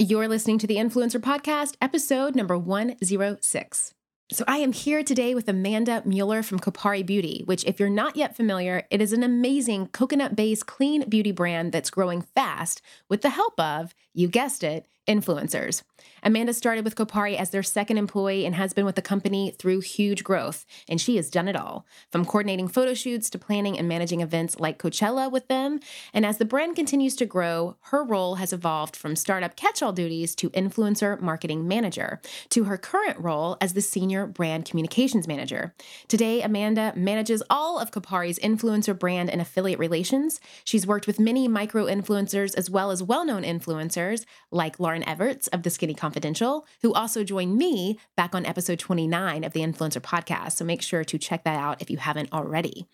You're listening to the Influencer Podcast, episode number 106. So, I am here today with Amanda Mueller from Kopari Beauty, which, if you're not yet familiar, it is an amazing coconut based clean beauty brand that's growing fast with the help of, you guessed it, influencers. Amanda started with Kopari as their second employee and has been with the company through huge growth, and she has done it all from coordinating photo shoots to planning and managing events like Coachella with them. And as the brand continues to grow, her role has evolved from startup catch all duties to influencer marketing manager to her current role as the senior brand communications manager. Today, Amanda manages all of Kopari's influencer brand and affiliate relations. She's worked with many micro influencers as well as well known influencers like Lauryn Evarts of The Skinny Confidential, who also joined me back on episode 29 of the Influencer Podcast. So make sure to check that out if you haven't already.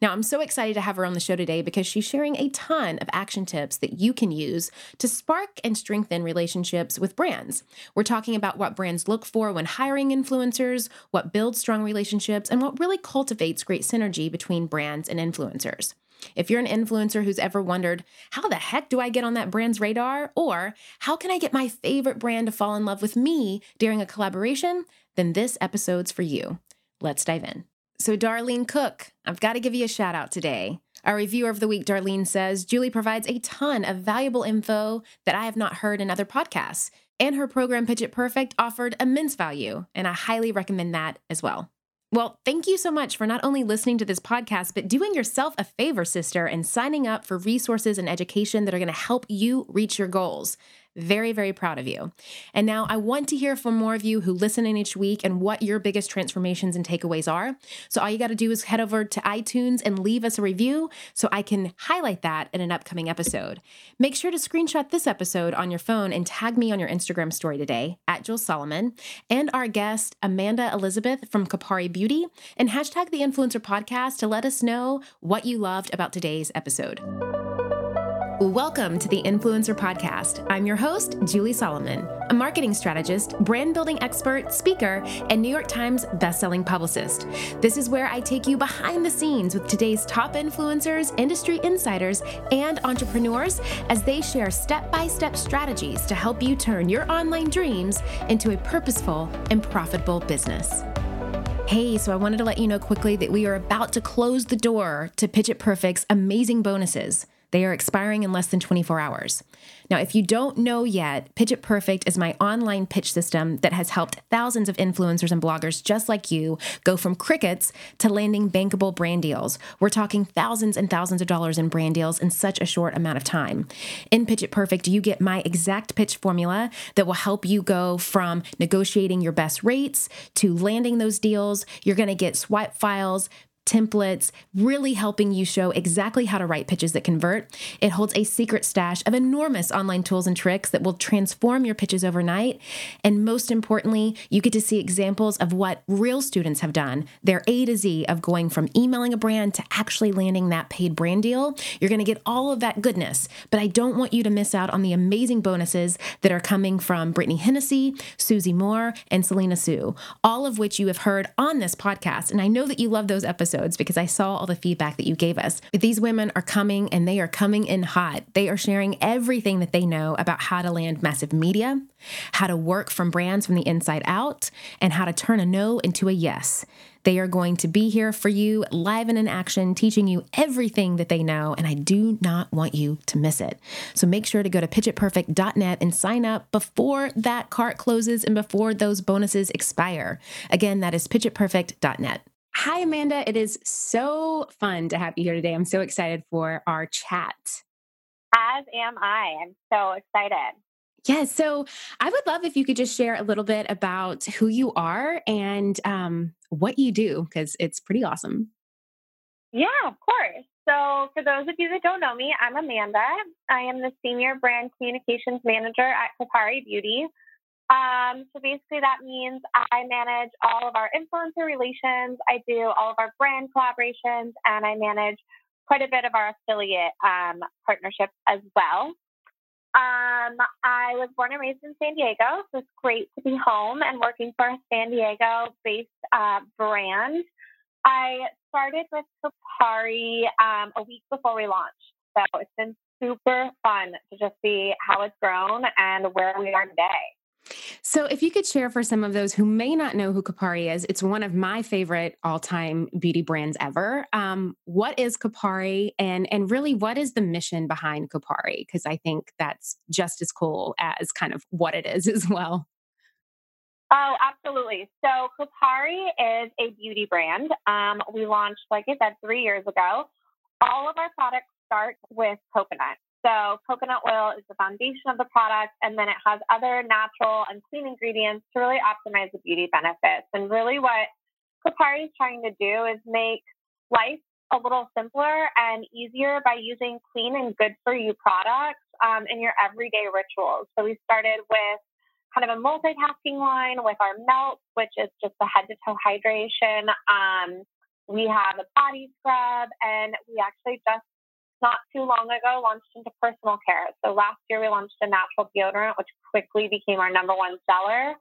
Now, I'm so excited to have her on the show today because she's sharing a ton of action tips that you can use to spark and strengthen relationships with brands. We're talking about what brands look for when hiring influencers, what builds strong relationships, and what really cultivates great synergy between brands and influencers. If you're an influencer who's ever wondered, how the heck do I get on that brand's radar? Or how can I get my favorite brand to fall in love with me during a collaboration? Then this episode's for you. Let's dive in. So, Darlene Cook, I've got to give you a shout out today. Our reviewer of the week, Darlene, says Julie provides a ton of valuable info that I have not heard in other podcasts, and her program Pitch It Perfect offered immense value, and I highly recommend that as well. Well, thank you so much for not only listening to this podcast, but doing yourself a favor, sister, and signing up for resources and education that are going to help you reach your goals. Very, very proud of you. And now I want to hear from more of you who listen in each week and what your biggest transformations and takeaways are. So all you got to do is head over to iTunes and leave us a review so I can highlight that in an upcoming episode. Make sure to screenshot this episode on your phone and tag me on your Instagram story today at Juls Solomon and our guest, Amanda Elizabeth from Kopari Beauty, and hashtag the Influencer Podcast to let us know what you loved about today's episode. Welcome to the Influencer Podcast. I'm your host, Julie Solomon, a marketing strategist, brand building expert, speaker, and New York Times bestselling publicist. This is where I take you behind the scenes with today's top influencers, industry insiders, and entrepreneurs as they share step by step strategies to help you turn your online dreams into a purposeful and profitable business. Hey, so I wanted to let you know quickly that we are about to close the door to Pitch It Perfect's amazing bonuses. They are expiring in less than 24 hours. Now, if you don't know yet, Pitch It Perfect is my online pitch system that has helped thousands of influencers and bloggers just like you go from crickets to landing bankable brand deals. We're talking thousands and thousands of dollars in brand deals in such a short amount of time. In Pitch It Perfect, you get my exact pitch formula that will help you go from negotiating your best rates to landing those deals. You're going to get swipe files, templates, really helping you show exactly how to write pitches that convert. It holds a secret stash of enormous online tools and tricks that will transform your pitches overnight. And most importantly, you get to see examples of what real students have done, their A to Z of going from emailing a brand to actually landing that paid brand deal. You're going to get all of that goodness, but I don't want you to miss out on the amazing bonuses that are coming from Brittany Hennessy, Susie Moore, and Selena Soo, all of which you have heard on this podcast. And I know that you love those episodes episodes because I saw all the feedback that you gave us. These women are coming and they are coming in hot. They are sharing everything that they know about how to land massive media, how to work from brands from the inside out, and how to turn a no into a yes. They are going to be here for you live and in action, teaching you everything that they know, and I do not want you to miss it. So make sure to go to pitchitperfect.net and sign up before that cart closes and before those bonuses expire. Again, that is pitchitperfect.net. Hi, Amanda. It is so fun to have you here today. I'm so excited for our chat. As am I. I'm so excited. Yeah, so I would love if you could just share a little bit about who you are and um, what you do, because it's pretty awesome. Yeah, of course. So, for those of you that don't know me, I'm Amanda. I am the Senior Brand Communications Manager at Kopari Beauty. Um, so basically, that means I manage all of our influencer relations, I do all of our brand collaborations, and I manage quite a bit of our affiliate um, partnerships as well. Um, I was born and raised in San Diego, so it's great to be home and working for a San Diego based uh, brand. I started with Kopari um, a week before we launched, so it's been super fun to just see how it's grown and where we are today. So, if you could share for some of those who may not know who Kopari is, it's one of my favorite all-time beauty brands ever. Um, what is Kopari, and and really, what is the mission behind Kopari? Because I think that's just as cool as kind of what it is as well. Oh, absolutely. So Kopari is a beauty brand. Um, we launched, like I said, three years ago. All of our products start with coconut. So coconut oil is the foundation of the product, and then it has other natural and clean ingredients to really optimize the beauty benefits. And really, what Kopari is trying to do is make life a little simpler and easier by using clean and good for you products um, in your everyday rituals. So we started with kind of a multitasking line with our melt, which is just a head to toe hydration. Um, we have a body scrub, and we actually just not too long ago launched into personal care. So last year we launched a natural deodorant, which quickly became our number one seller.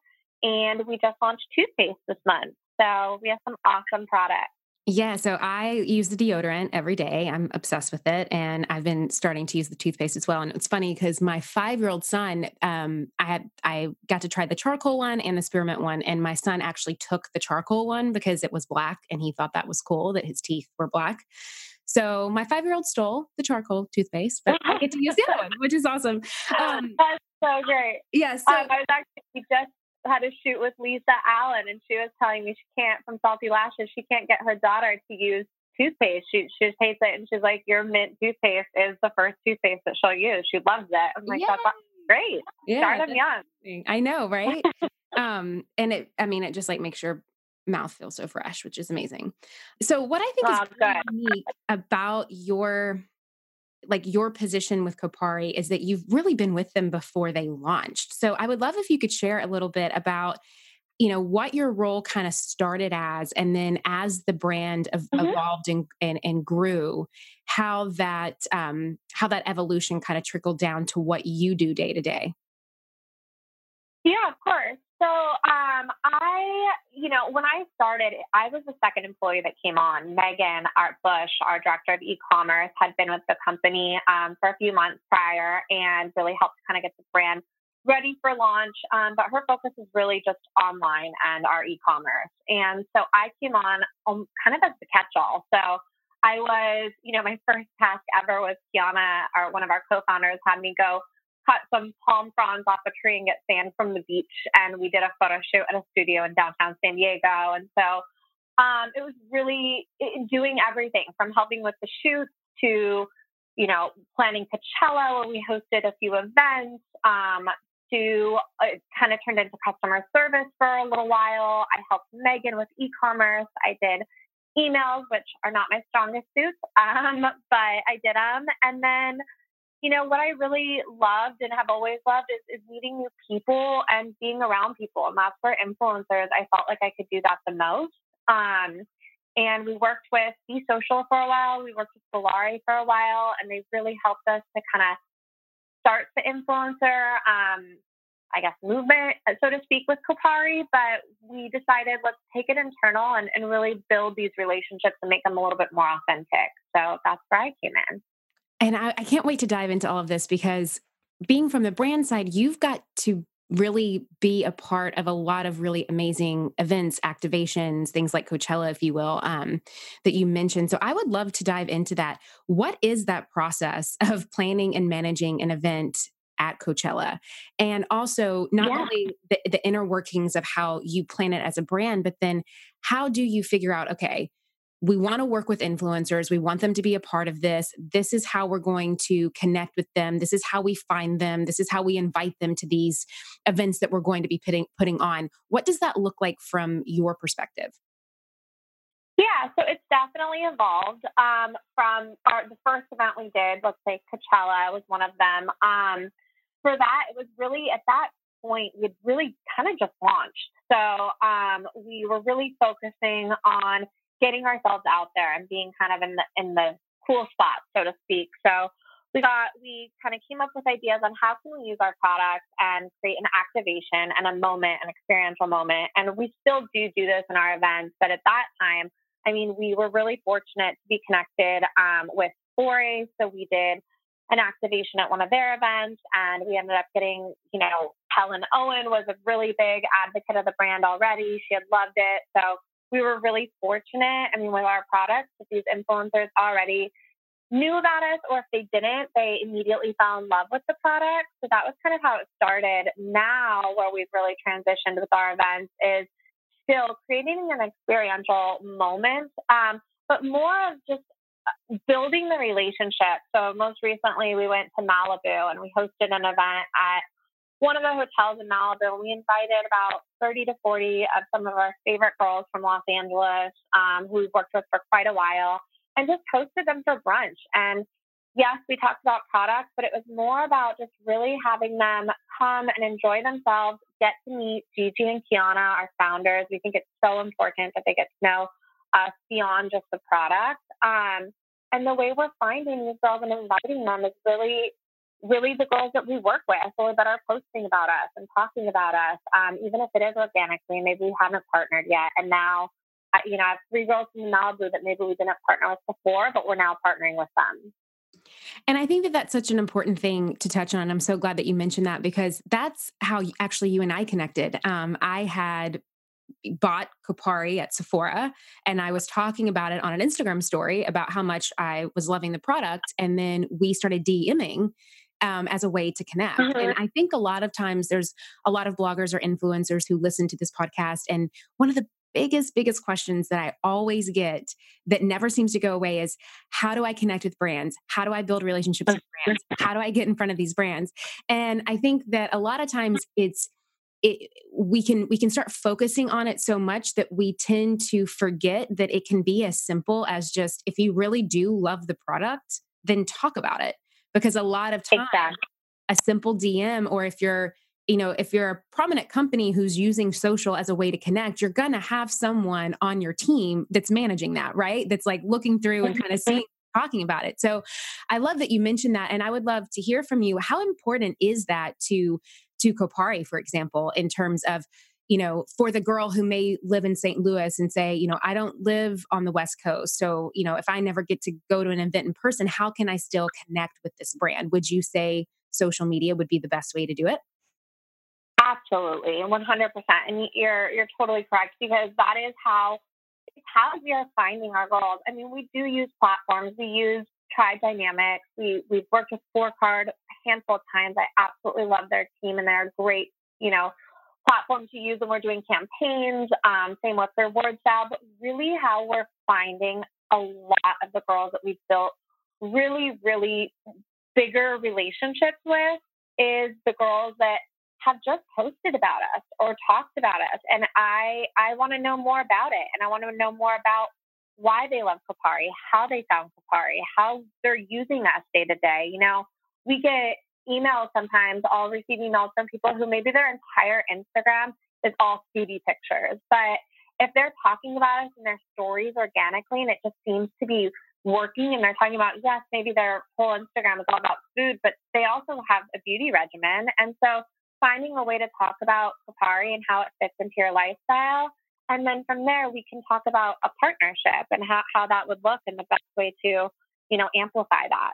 And we just launched toothpaste this month. So we have some awesome products. Yeah, so I use the deodorant every day. I'm obsessed with it, and I've been starting to use the toothpaste as well. And it's funny because my five-year-old son, um, I had I got to try the charcoal one and the spearmint one, and my son actually took the charcoal one because it was black, and he thought that was cool that his teeth were black. So my five-year-old stole the charcoal toothpaste, but I get to use the other one, which is awesome. Um, That's so great. Yeah, so um, I was actually just had a shoot with Lisa Allen, and she was telling me she can't from Salty Lashes. She can't get her daughter to use toothpaste. She she just hates it, and she's like, "Your mint toothpaste is the first toothpaste that she'll use." She loves it. I'm like, Yay. "That's great. Yeah, Start them young." I know, right? um, and it, I mean, it just like makes your mouth feel so fresh, which is amazing. So, what I think oh, is really unique about your like your position with Kopari is that you've really been with them before they launched. So I would love if you could share a little bit about you know what your role kind of started as and then as the brand of, mm-hmm. evolved and, and, and grew how that um, how that evolution kind of trickled down to what you do day to day yeah of course so um, I, you know, when I started, I was the second employee that came on. Megan Art Bush, our director of e-commerce, had been with the company um, for a few months prior and really helped kind of get the brand ready for launch. Um, but her focus is really just online and our e-commerce. And so I came on um, kind of as the catch-all. So I was, you know, my first task ever was Kiana, our one of our co-founders, had me go cut some palm fronds off a tree and get sand from the beach. And we did a photo shoot at a studio in downtown San Diego. And so um, it was really doing everything from helping with the shoots to, you know, planning Coachella where we hosted a few events. Um, to uh, kind of turned into customer service for a little while. I helped Megan with e-commerce. I did emails, which are not my strongest suits, um, but I did them. And then you know, what I really loved and have always loved is, is meeting new people and being around people. And that's where influencers, I felt like I could do that the most. Um, and we worked with Be Social for a while. We worked with Solari for a while, and they really helped us to kind of start the influencer, um, I guess, movement, so to speak, with Kopari. But we decided let's take it internal and, and really build these relationships and make them a little bit more authentic. So that's where I came in. And I, I can't wait to dive into all of this because being from the brand side, you've got to really be a part of a lot of really amazing events, activations, things like Coachella, if you will, um, that you mentioned. So I would love to dive into that. What is that process of planning and managing an event at Coachella? And also, not yeah. only the, the inner workings of how you plan it as a brand, but then how do you figure out, okay, we want to work with influencers. We want them to be a part of this. This is how we're going to connect with them. This is how we find them. This is how we invite them to these events that we're going to be putting putting on. What does that look like from your perspective? Yeah, so it's definitely evolved um, from our, the first event we did. Let's say Coachella was one of them. Um, for that, it was really at that point we'd really kind of just launched. So um, we were really focusing on getting ourselves out there and being kind of in the in the cool spot, so to speak. So we got we kind of came up with ideas on how can we use our products and create an activation and a moment, an experiential moment. And we still do do this in our events, but at that time, I mean, we were really fortunate to be connected um, with Foray. So we did an activation at one of their events, and we ended up getting, you know, Helen Owen was a really big advocate of the brand already. She had loved it. So we were really fortunate. I mean, with our products, if these influencers already knew about us, or if they didn't, they immediately fell in love with the product. So that was kind of how it started. Now, where we've really transitioned with our events is still creating an experiential moment, um, but more of just uh, building the relationship. So most recently, we went to Malibu and we hosted an event at one of the hotels in Malibu. We invited about 30 to 40 of some of our favorite girls from Los Angeles um, who we've worked with for quite a while and just hosted them for brunch. And yes, we talked about products, but it was more about just really having them come and enjoy themselves, get to meet Gigi and Kiana, our founders. We think it's so important that they get to know us beyond just the product. Um, and the way we're finding these girls and inviting them is really, really the girls that we work with or that are posting about us and talking about us, um, even if it is organically. Maybe we haven't partnered yet. And now, you know, I have three girls in Malibu that maybe we didn't partner with before, but we're now partnering with them. And I think that that's such an important thing to touch on. I'm so glad that you mentioned that because that's how actually you and I connected. Um, I had bought Kopari at Sephora and I was talking about it on an Instagram story about how much I was loving the product. And then we started DMing um, as a way to connect. Mm-hmm. And I think a lot of times there's a lot of bloggers or influencers who listen to this podcast. And one of the biggest, biggest questions that I always get that never seems to go away is how do I connect with brands? How do I build relationships with brands? How do I get in front of these brands? And I think that a lot of times it's it, we can we can start focusing on it so much that we tend to forget that it can be as simple as just if you really do love the product then talk about it because a lot of times exactly. a simple dm or if you're you know, if you're a prominent company who's using social as a way to connect, you're going to have someone on your team that's managing that, right? That's like looking through and kind of seeing talking about it. So I love that you mentioned that and I would love to hear from you how important is that to to Kopari for example in terms of you know for the girl who may live in St. Louis and say you know I don't live on the west coast so you know if I never get to go to an event in person how can I still connect with this brand would you say social media would be the best way to do it Absolutely, and 100%. And you're you're totally correct because that is how how we are finding our goals. I mean, we do use platforms. We use Tribe Dynamics. We we've worked with Scorecard a handful of times. I absolutely love their team and they're great, you know, platform to use when we're doing campaigns. Um, same with their word but really how we're finding a lot of the girls that we've built really, really bigger relationships with is the girls that have just posted about us or talked about us and i i want to know more about it and i want to know more about why they love Kopari, how they found Kopari, how they're using us day to day. You know, we get emails sometimes, I'll receive emails from people who maybe their entire Instagram is all beauty pictures. But if they're talking about us in their stories organically and it just seems to be working and they're talking about, yes, maybe their whole Instagram is all about food, but they also have a beauty regimen. And so finding a way to talk about Kopari and how it fits into your lifestyle. And then from there, we can talk about a partnership and how, how that would look and the best way to, you know, amplify that.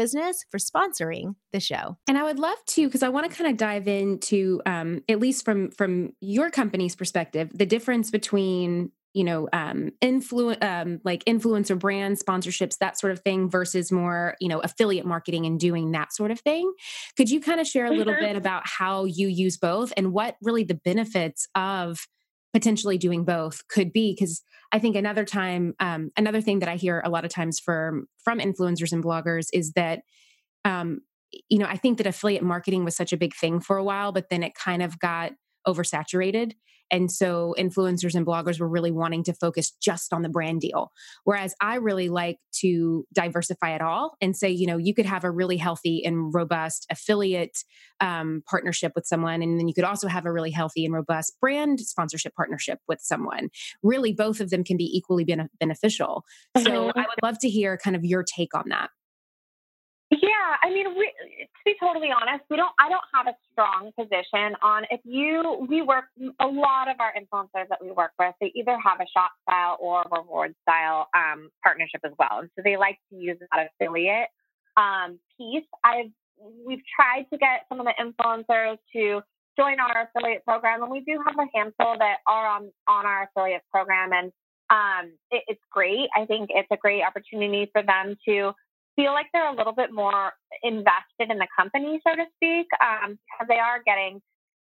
for sponsoring the show. And I would love to, because I want to kind of dive into, um, at least from from your company's perspective, the difference between you know um influence um like influencer brand sponsorships that sort of thing versus more you know affiliate marketing and doing that sort of thing could you kind of share a little mm-hmm. bit about how you use both and what really the benefits of potentially doing both could be because i think another time um, another thing that i hear a lot of times from from influencers and bloggers is that um, you know i think that affiliate marketing was such a big thing for a while but then it kind of got oversaturated and so influencers and bloggers were really wanting to focus just on the brand deal. Whereas I really like to diversify it all and say, you know, you could have a really healthy and robust affiliate um, partnership with someone. And then you could also have a really healthy and robust brand sponsorship partnership with someone. Really, both of them can be equally beneficial. So. I would love to hear kind of your take on that. Yeah, I mean, we, to be totally honest, we don't. I don't have a strong position on if you. We work a lot of our influencers that we work with. They either have a shop style or rewardStyle um, partnership as well, and so they like to use that affiliate um, piece. I've we've tried to get some of the influencers to join our affiliate program, and we do have a handful that are on on our affiliate program, and um, it, it's great. I think it's a great opportunity for them to feel like they're a little bit more invested in the company, so to speak, um, because they are getting,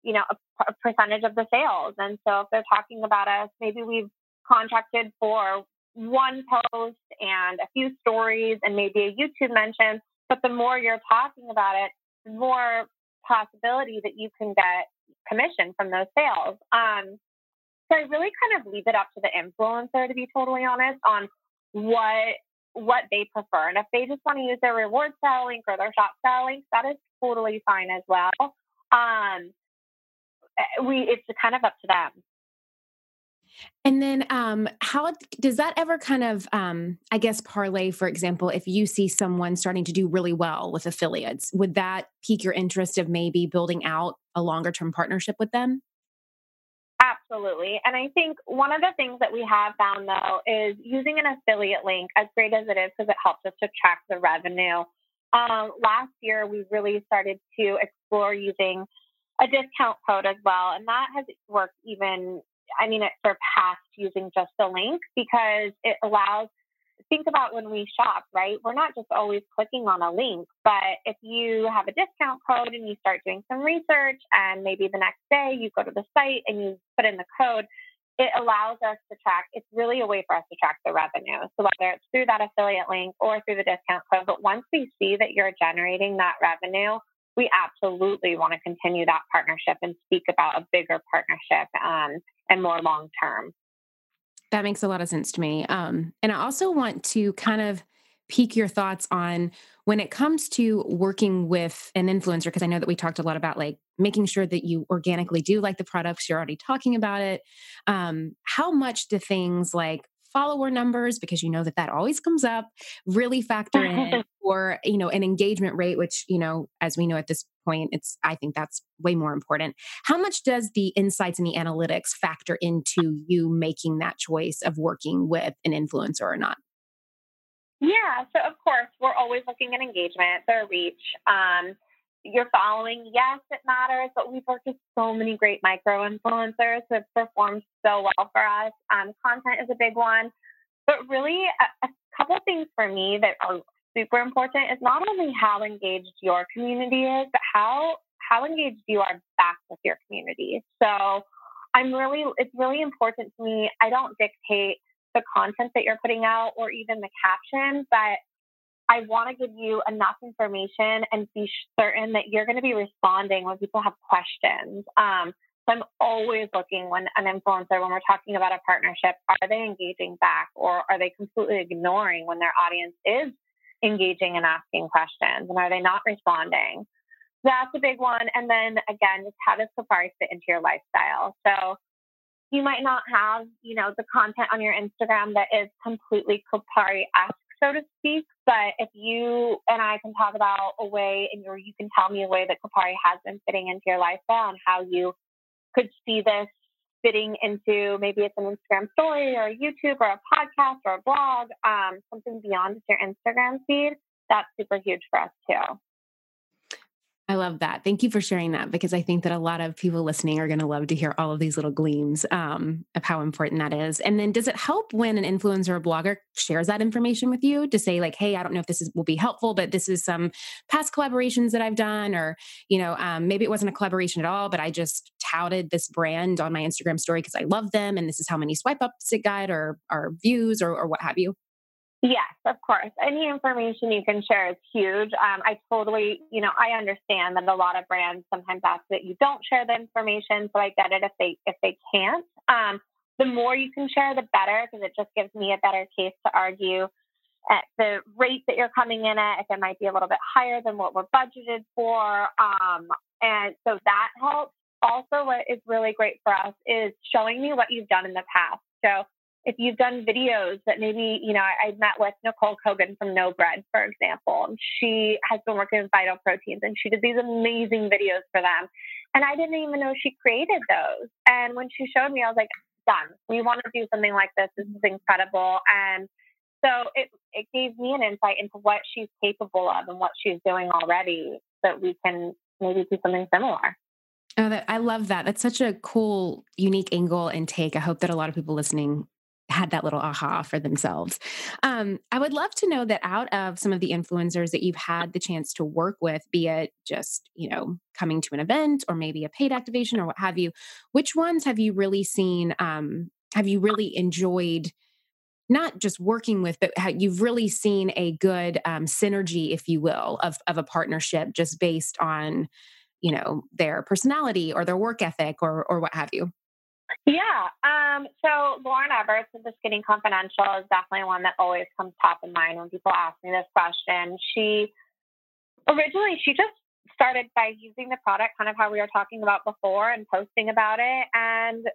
you know, a, a percentage of the sales. And so if they're talking about us, maybe we've contracted for one post and a few stories and maybe a YouTube mention. But the more you're talking about it, the more possibility that you can get commission from those sales. Um, so I really kind of leave it up to the influencer, to be totally honest, on what what they prefer. And if they just want to use their rewardStyle link or their ShopStyle link, that is totally fine as well. Um, eh, we it's kind of up to them. And then, um, how does that ever kind of, um, I guess, parlay? For example, if you see someone starting to do really well with affiliates, would that pique your interest of maybe building out a longer term partnership with them? Absolutely. And I think one of the things that we have found though is using an affiliate link, as great as it is, because it helps us to track the revenue. Um, last year, we really started to explore using a discount code as well. And that has worked even, I mean, it surpassed using just a link because it allows think about when we shop, right? We're not just always clicking on a link, but if you have a discount code and you start doing some research and maybe the next day you go to the site and you put in the code, it allows us to track, it's really a way for us to track the revenue. So whether it's through that affiliate link or through the discount code, but once we see that you're generating that revenue, we absolutely want to continue that partnership and speak about a bigger partnership um, and more long term. That makes a lot of sense to me. Um, and I also want to kind of pique your thoughts on when it comes to working with an influencer, because I know that we talked a lot about like making sure that you organically do like the products, you're already talking about it. Um, how much do things like follower numbers because you know that that always comes up really factor in or you know an engagement rate which you know as we know at this point it's i think that's way more important how much does the insights and the analytics factor into you making that choice of working with an influencer or not yeah so of course we're always looking at engagement their reach um, your following, yes, it matters, but we've worked with so many great micro influencers who have performed so well for us. Um, content is a big one, but really a, a couple things for me that are super important is not only how engaged your community is, but how how engaged you are back with your community. So I'm really it's really important to me. I don't dictate the content that you're putting out or even the caption, but I want to give you enough information and be certain that you're going to be responding when people have questions. Um, so I'm always looking when an influencer, when we're talking about a partnership, are they engaging back or are they completely ignoring when their audience is engaging and asking questions? And are they not responding? That's a big one. And then again, just how does Kopari fit into your lifestyle? So you might not have, you know, the content on your Instagram that is completely Kopari-esque so to speak. But if you and I can talk about a way, and you can tell me a way that Kopari has been fitting into your lifestyle and how you could see this fitting into maybe it's an Instagram story or a YouTube or a podcast or a blog, um, something beyond your Instagram feed, that's super huge for us too. I love that. Thank you for sharing that because I think that a lot of people listening are going to love to hear all of these little gleams um, of how important that is. And then, does it help when an influencer or blogger shares that information with you to say, like, "Hey, I don't know if this is, will be helpful, but this is some past collaborations that I've done," or you know, um, maybe it wasn't a collaboration at all, but I just touted this brand on my Instagram story because I love them, and this is how many swipe ups it got, or or views, or, or what have you. Yes, of course. Any information you can share is huge. Um, I totally, you know, I understand that a lot of brands sometimes ask that you don't share the information, so I get it if they if they can't. Um, the more you can share, the better, because it just gives me a better case to argue at the rate that you're coming in at, if it might be a little bit higher than what we're budgeted for. Um, and so that helps. Also, what is really great for us is showing me what you've done in the past. So if you've done videos that maybe, you know, I, I met with Nicole Cogan from No Bread, for example. She has been working with Vital Proteins and she did these amazing videos for them. And I didn't even know she created those. And when she showed me, I was like, done. We want to do something like this. This is incredible. And so it, it gave me an insight into what she's capable of and what she's doing already that we can maybe do something similar. Oh, that, I love that. That's such a cool, unique angle and take. I hope that a lot of people listening had that little aha for themselves. Um, I would love to know that out of some of the influencers that you've had the chance to work with, be it just, you know, coming to an event or maybe a paid activation or what have you, which ones have you really seen, um, have you really enjoyed? Not just working with, but you've really seen a good um, synergy, if you will, of of a partnership just based on, you know, their personality or their work ethic or or what have you. Yeah. Um, so Lauryn Evarts of The Skinny Confidential is definitely one that always comes top of mind when people ask me this question. She originally she just started by using the product kind of how we were talking about before and posting about it and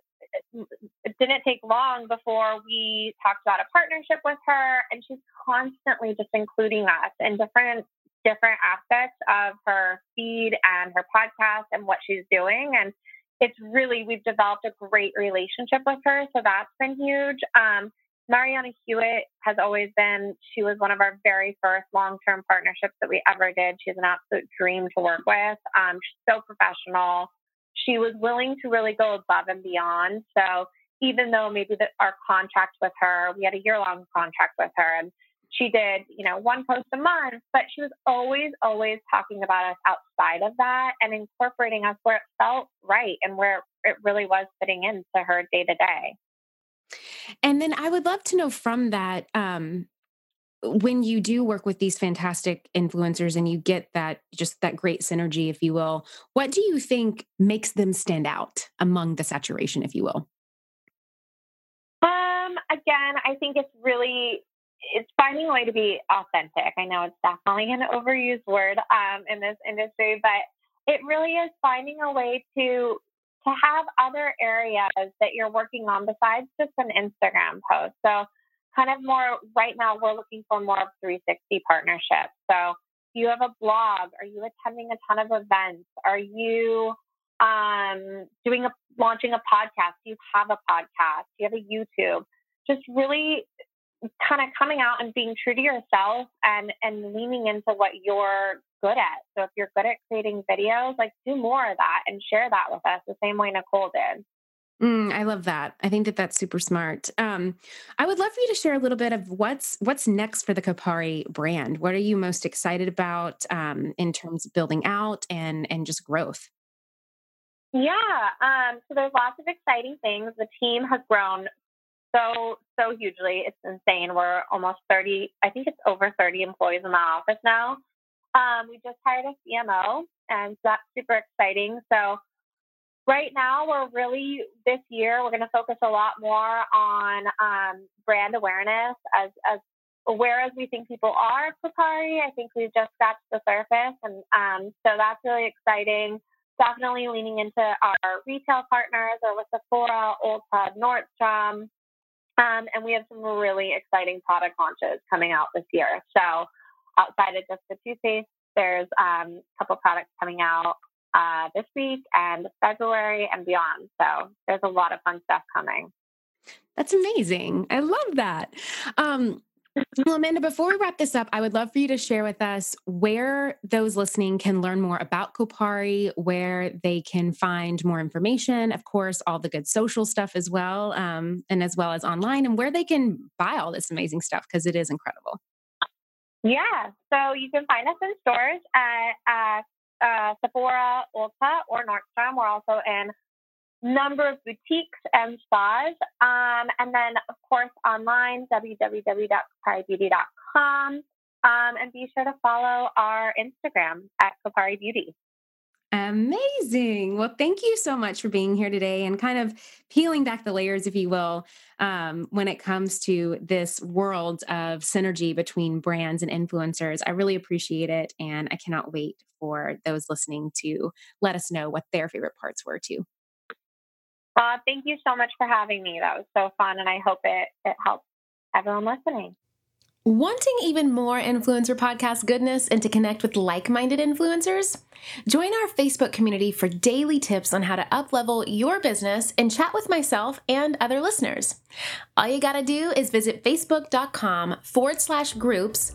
it didn't take long before we talked about a partnership with her and she's constantly just including us in different different aspects of her feed and her podcast and what she's doing and it's really we've developed a great relationship with her, so that's been huge. Um, Marianna Hewitt has always been, she was one of our very first long term partnerships that we ever did. She's an absolute dream to work with. Um, she's so professional. She was willing to really go above and beyond. So even though maybe the, our contract with her, we had a year long contract with her, and she did, you know, one post a month, but she was always, always talking about us outside of that and incorporating us where it felt right and where it really was fitting into her day to day. And then I would love to know from that, um, when you do work with these fantastic influencers and you get that just that great synergy, if you will, what do you think makes them stand out among the saturation, if you will? Um, again, I think it's really it's finding a way to be authentic. I know it's definitely an overused word um, in this industry, but it really is finding a way to to have other areas that you're working on besides just an Instagram post. So, kind of more right now, we're looking for more of 360 partnerships. So, you have a blog? Are you attending a ton of events? Are you um, doing a launching a podcast? Do you have a podcast? Do you have a YouTube? Just really kind of coming out and being true to yourself and and leaning into what you're good at. So if you're good at creating videos, like do more of that and share that with us the same way Nicole did. Mm, I love that. I think that that's super smart. Um, I would love for you to share a little bit of what's what's next for the Kopari brand. What are you most excited about um, in terms of building out and and just growth? Yeah, um, so there's lots of exciting things. The team has grown so so hugely. It's insane. We're almost 30. I think it's over 30 employees in the office now. Um, we just hired a CMO, and that's super exciting. So right now, we're really this year we're going to focus a lot more on um, brand awareness as as aware as we think people are of Kopari. I think we've just scratched the surface, and um, so that's really exciting. Definitely leaning into our retail partners or with Sephora, Ulta, Nordstrom, um, and we have some really exciting product launches coming out this year. So outside of just the toothpaste, there's um, a couple products coming out uh, this week and February and beyond. So there's a lot of fun stuff coming. That's amazing. I love that. Um, well, Amanda, before we wrap this up, I would love for you to share with us where those listening can learn more about Kopari, where they can find more information, of course, all the good social stuff as well, um, and as well as online, and where they can buy all this amazing stuff because it is incredible. Yeah, so you can find us in stores at uh, uh, Sephora, Ulta, or Nordstrom. We're also in number of boutiques and spas. Um, and then, of course, online, www.koparibeauty.com. Um, and be sure to follow our Instagram at Kopari Beauty. Amazing. Well, thank you so much for being here today and kind of peeling back the layers, if you will, um, when it comes to this world of synergy between brands and influencers. I really appreciate it. And I cannot wait for those listening to let us know what their favorite parts were too. Uh, thank you so much for having me. That was so fun, and I hope it, it helps everyone listening. Wanting even more influencer podcast goodness and to connect with like minded influencers? Join our Facebook community for daily tips on how to uplevel your business and chat with myself and other listeners. All you gotta do is visit facebook.com forward slash groups